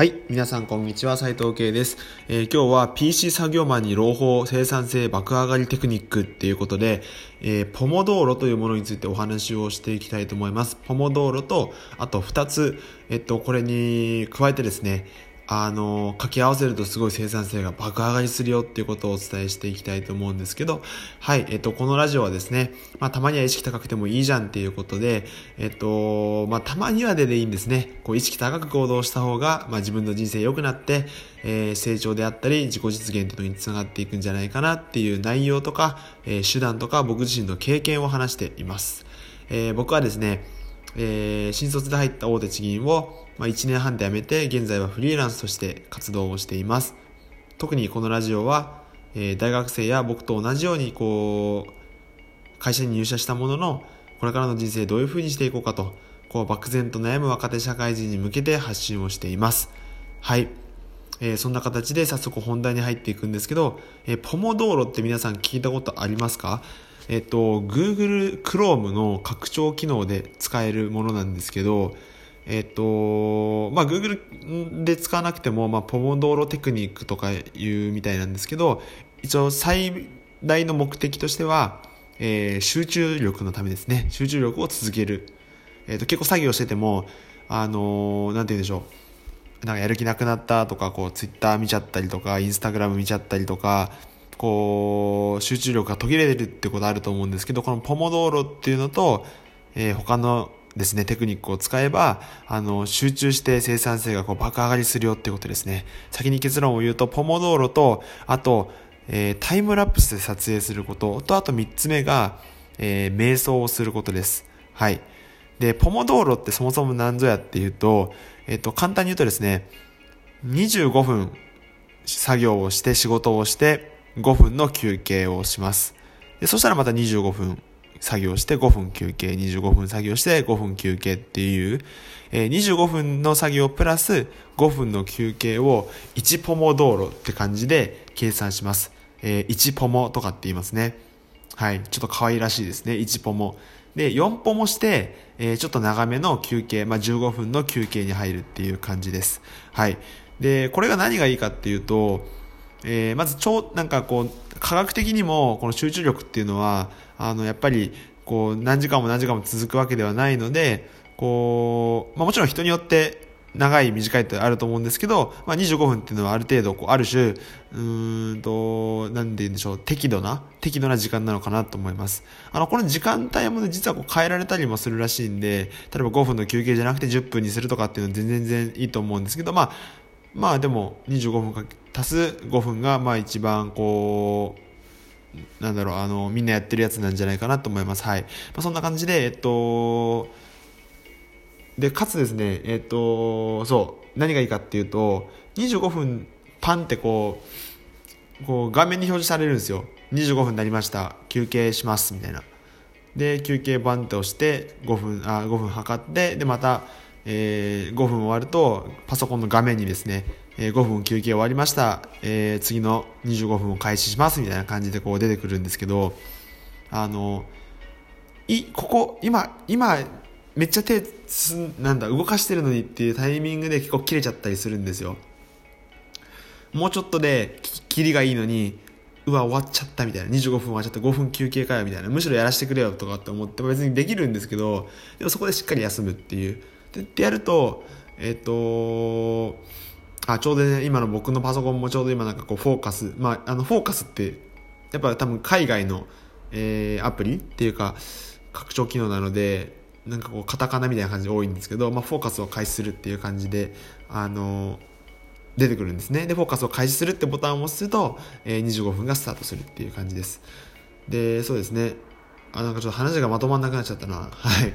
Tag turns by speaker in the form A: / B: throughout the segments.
A: はい。皆さん、こんにちは。斉藤慶です。えー、今日は PC 作業マンに朗報生産性爆上がりテクニックっていうことで、えー、ポモ道路というものについてお話をしていきたいと思います。ポモ道路と、あと2つ、えっと、これに加えてですね、あの、掛け合わせるとすごい生産性が爆上がりするよっていうことをお伝えしていきたいと思うんですけど、はい、えっと、このラジオはですね、まあ、たまには意識高くてもいいじゃんっていうことで、えっと、まあ、たまにはででいいんですね。こう、意識高く行動した方が、まあ、自分の人生良くなって、えー、成長であったり、自己実現っていうのにつながっていくんじゃないかなっていう内容とか、えー、手段とか、僕自身の経験を話しています。えー、僕はですね、えー、新卒で入った大手地銀を、まあ、1年半で辞めて、現在はフリーランスとして活動をしています。特にこのラジオは、えー、大学生や僕と同じように、こう、会社に入社したものの、これからの人生どういう風にしていこうかと、こう、漠然と悩む若手社会人に向けて発信をしています。はい。えー、そんな形で早速本題に入っていくんですけど、えー、ポモ道路って皆さん聞いたことありますか？えっ、と、Google Chrome の拡張機能で使えるものなんですけど、えっ、と、まあ、Google で使わなくても、まあ、ポモドーロテクニックとかいうみたいなんですけど、一応最大の目的としては、えー、集中力のためですね。集中力を続ける。えっ、と、結構作業してても、あのー、なんて言うんでしょう。なんかやる気なくなったとか、こう、Twitter 見ちゃったりとか、Instagram 見ちゃったりとか、こう、集中力が途切れるってことあると思うんですけど、このポモドーロっていうのと、えー、他のですね、テクニックを使えば、あの、集中して生産性がこう爆上がりするよってことですね。先に結論を言うと、ポモドーロと、あと、えー、タイムラプスで撮影することと、あと3つ目が、えー、瞑想をすることです。はい。で、ポモドーロってそもそも何ぞやっていうと、えっ、ー、と、簡単に言うとですね、25分作業をして仕事をして5分の休憩をします。でそしたらまた25分作業して5分休憩、25分作業して5分休憩っていう、えー、25分の作業プラス5分の休憩を1ポモ道路って感じで計算します。えー、1ポモとかって言いますね。はい。ちょっと可愛らしいですね。1ポモ。で、4ポモして、えー、ちょっと長めの休憩、まあ、15分の休憩に入るっていう感じです。はい。で、これが何がいいかっていうと、えー、まず超、なんかこう、科学的にもこの集中力っていうのは、あの、やっぱり、こう、何時間も何時間も続くわけではないので、こう、まあもちろん人によって長い短いってあると思うんですけど、まあ、25分っていうのはある程度こうある種うんと何て言うんでしょう適度な適度な時間なのかなと思います。あのこの時間帯も、ね、実はこう変えられたりもするらしいんで例えば5分の休憩じゃなくて10分にするとかっていうのは全然全然いいと思うんですけどまあまあでも25分か足す5分がまあ一番こうなんだろうあのみんなやってるやつなんじゃないかなと思います。はい、まあ、そんな感じでえっとでかつですねえっとそう何がいいかっていうと25分パンってこうこう画面に表示されるんですよ。25分になりました。休憩しますみたいな。で休憩バンって押して5分あ5分測ってでまたえー、5分終わるとパソコンの画面にですね、えー、5分休憩終わりました、えー、次の25分を開始しますみたいな感じでこう出てくるんですけどあのいここ今今めっちゃ手なんだ動かしてるのにっていうタイミングで結構切れちゃったりするんですよ。もうちょっとで切りがいいのにうわ終わっちゃったみたいな。25分終わっちゃった。5分休憩かよみたいな。むしろやらせてくれよとかって思っても別にできるんですけどでもそこでしっかり休むっていう。でってやるとえっ、とあちょうどね今の僕のパソコンもちょうど今なんかこうフォーカス。まああのフォーカスってやっぱ多分海外の、えー、アプリっていうか拡張機能なのでなんかこうカタカナみたいな感じで多いんですけど、まあ、フォーカスを開始するっていう感じであの出てくるんですね。でフォーカスを開始するってボタンを押すと、えー、25分がスタートするっていう感じです。でそうですね。あなんかちょっと話がまとまんなくなっちゃったな。はい。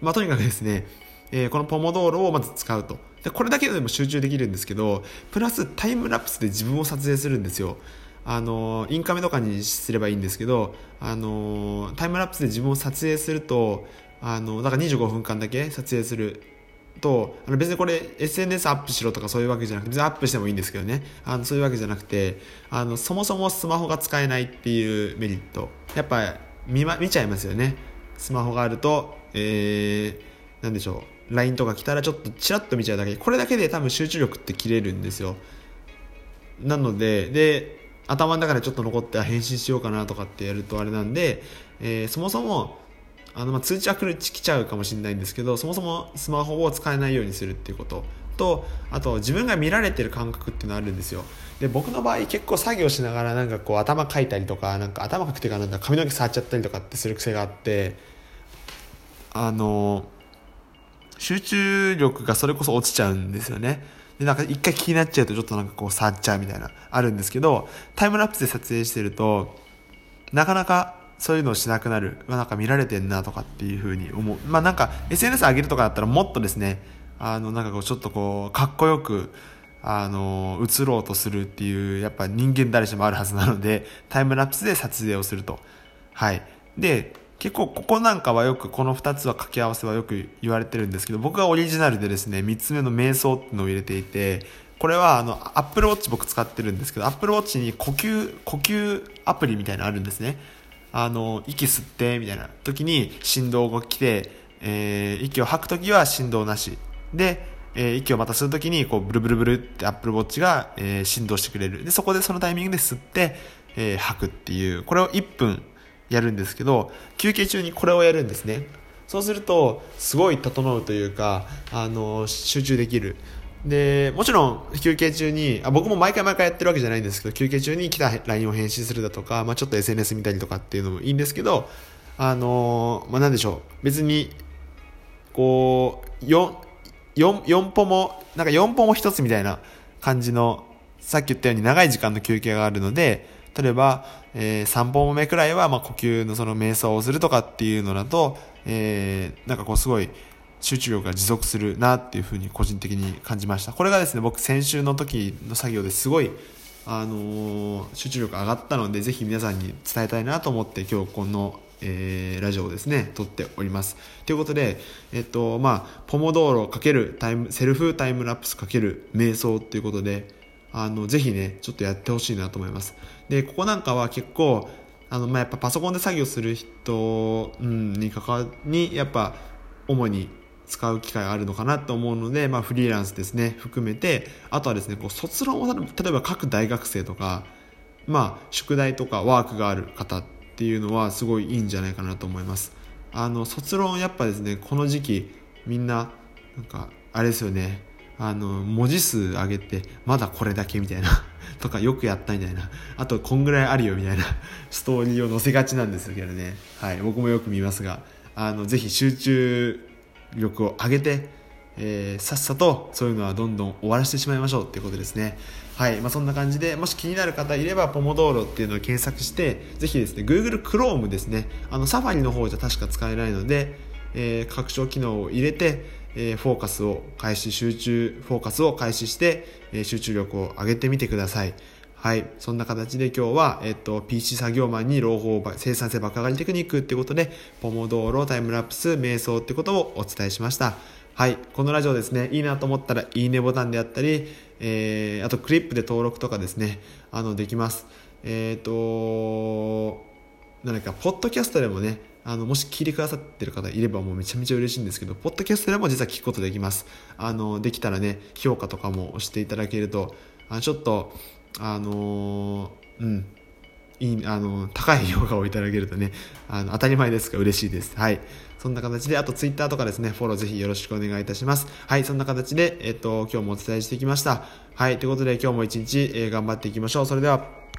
A: まあとにかくですねえー、このポモドーロをまず使うと。でこれだけでも集中できるんですけどプラスタイムラプスで自分を撮影するんですよ。あのインカメとかにすればいいんですけどあのタイムラプスで自分を撮影するとあのだから25分間だけ撮影するとあの別にこれ SNS アップしろとかそういうわけじゃなくて別にアップしてもいいんですけどね。あのそういうわけじゃなくてあのそもそもスマホが使えないっていうメリット。やっぱ見,、ま、見ちゃいますよね。スマホがあると、えー、なんでしょう。LINE とか来たらちょっとチラッと見ちゃうだけ。これだけで多分集中力って切れるんですよ。なのでで頭の中でちょっと残って返信しようかなとかってやるとあれなんで、えー、そもそもあのまあ通知は来る来ちゃうかもしれないんですけどそもそもスマホを使えないようにするっていうこと。とあと自分が見られてる感覚っていうのあるんですよ。で僕の場合結構作業しながらなんかこう頭かいたりとかなんか頭かくてかなんか髪の毛触っちゃったりとかってする癖があってあの集中力がそれこそ落ちちゃうんですよね。でなんか一回気になっちゃうとちょっとなんかこう触っちゃうみたいなあるんですけどタイムラプスで撮影してるとなかなかそういうのをしなくなる、まあ、なんか見られてんなとかっていうふうに思う。まあなんか SNS 上げるとかだったらもっとですねあのなんかこうちょっとこうかっこよくあの映ろうとするっていうやっぱ人間誰しもあるはずなのでタイムラプスで撮影をすると。はい。で結構ここなんかはよくこの2つは掛け合わせはよく言われてるんですけど僕はオリジナルでですね3つ目の瞑想っていうのを入れていてこれはあの Apple Watch 僕使ってるんですけど Apple Watch に呼吸呼吸アプリみたいなのあるんですね。あの息吸ってみたいな時に振動が来て、えー、息を吐く時は振動なし。で、えー、息をまた吸う時にこうブルブルブルって Apple Watch が、えー、振動してくれる。でそこでそのタイミングで吸って、えー、吐くっていう。これを1分やるんですけど休憩中にこれをやるんですね。そうするとすごい整うというかあの集中できる。でもちろん休憩中にあ僕も毎回毎回やってるわけじゃないんですけど休憩中に来た LINE を返信するだとか、まあ、ちょっと SNS 見たりとかっていうのもいいんですけどあのまあ、なんでしょう。別にこう 4, 4, 4歩もなんか4歩も1つみたいな感じのさっき言ったように長い時間の休憩があるので例えば、えー、3本目くらいは、まあ、呼吸のその瞑想をするとかっていうのだと、えー、なんかこうすごい集中力が持続するなっていうふうに個人的に感じました。これがですね、僕先週の時の作業ですごい、あのー、集中力上がったので、ぜひ皆さんに伝えたいなと思って今日このえー、ラジオをですね、撮っております。ということで、えっと、まあ、ポモ道路かけるタイム、セルフタイムラプスかける瞑想っていうことで、あの、ぜひね、ちょっとやってほしいなと思います。で、ここなんかは結構、あの、まあ、やっぱパソコンで作業する人、うん、に関わに、やっぱ、主に使う機会があるのかなと思うので、まあ、フリーランスですね、含めて、あとはですね、こう卒論を、例えば各大学生とか、まあ、宿題とかワークがある方っていうのはすごいいいんじゃないかなと思います。あの、卒論やっぱですね、この時期、みんな、なんか、あれですよね、あの、文字数上げて、まだこれだけみたいな とかよくやったみたいな。あと、こんぐらいあるよみたいなストーリーを載せがちなんですけどね。はい、僕もよく見ますが、あの、ぜひ集中力を上げて、えー、さっさとそういうのはどんどん終わらせてしまいましょうっていうことですね。はい。まあ、そんな感じで、もし気になる方いれば、ポモドーロっていうのを検索して、ぜひですね、Google Chrome ですね、あの、サファリの方じゃ確か使えないので、えー、拡張機能を入れて、え、フォーカスを開始、集中、フォーカスを開始して、え、集中力を上げてみてください。はい。そんな形で今日は、えっと、PC 作業マンに朗報生産性爆上がりテクニックってことで、ポモドーロ、タイムラプス、瞑想ってことをお伝えしました。はい。このラジオですね、いいなと思ったら、いいねボタンであったり、えー、あとクリップで登録とかですね、あの、できます。えっ、ー、と、何か、ポッドキャストでもね、あの、もし聞いてくださってる方いればもうめちゃめちゃ嬉しいんですけど、ポッドキャストでも実は聞くことできます。あの、できたらね、評価とかも押していただけると、あちょっと、あの、うん、いい、あの、高い評価をいただけるとね、あの、当たり前ですが嬉しいです。はい。そんな形で、あとツイッターとかですね、フォローぜひよろしくお願いいたします。はい、そんな形で、えっと、今日もお伝えしてきました。はい、ということで今日も一日、えー、頑張っていきましょう。それでは、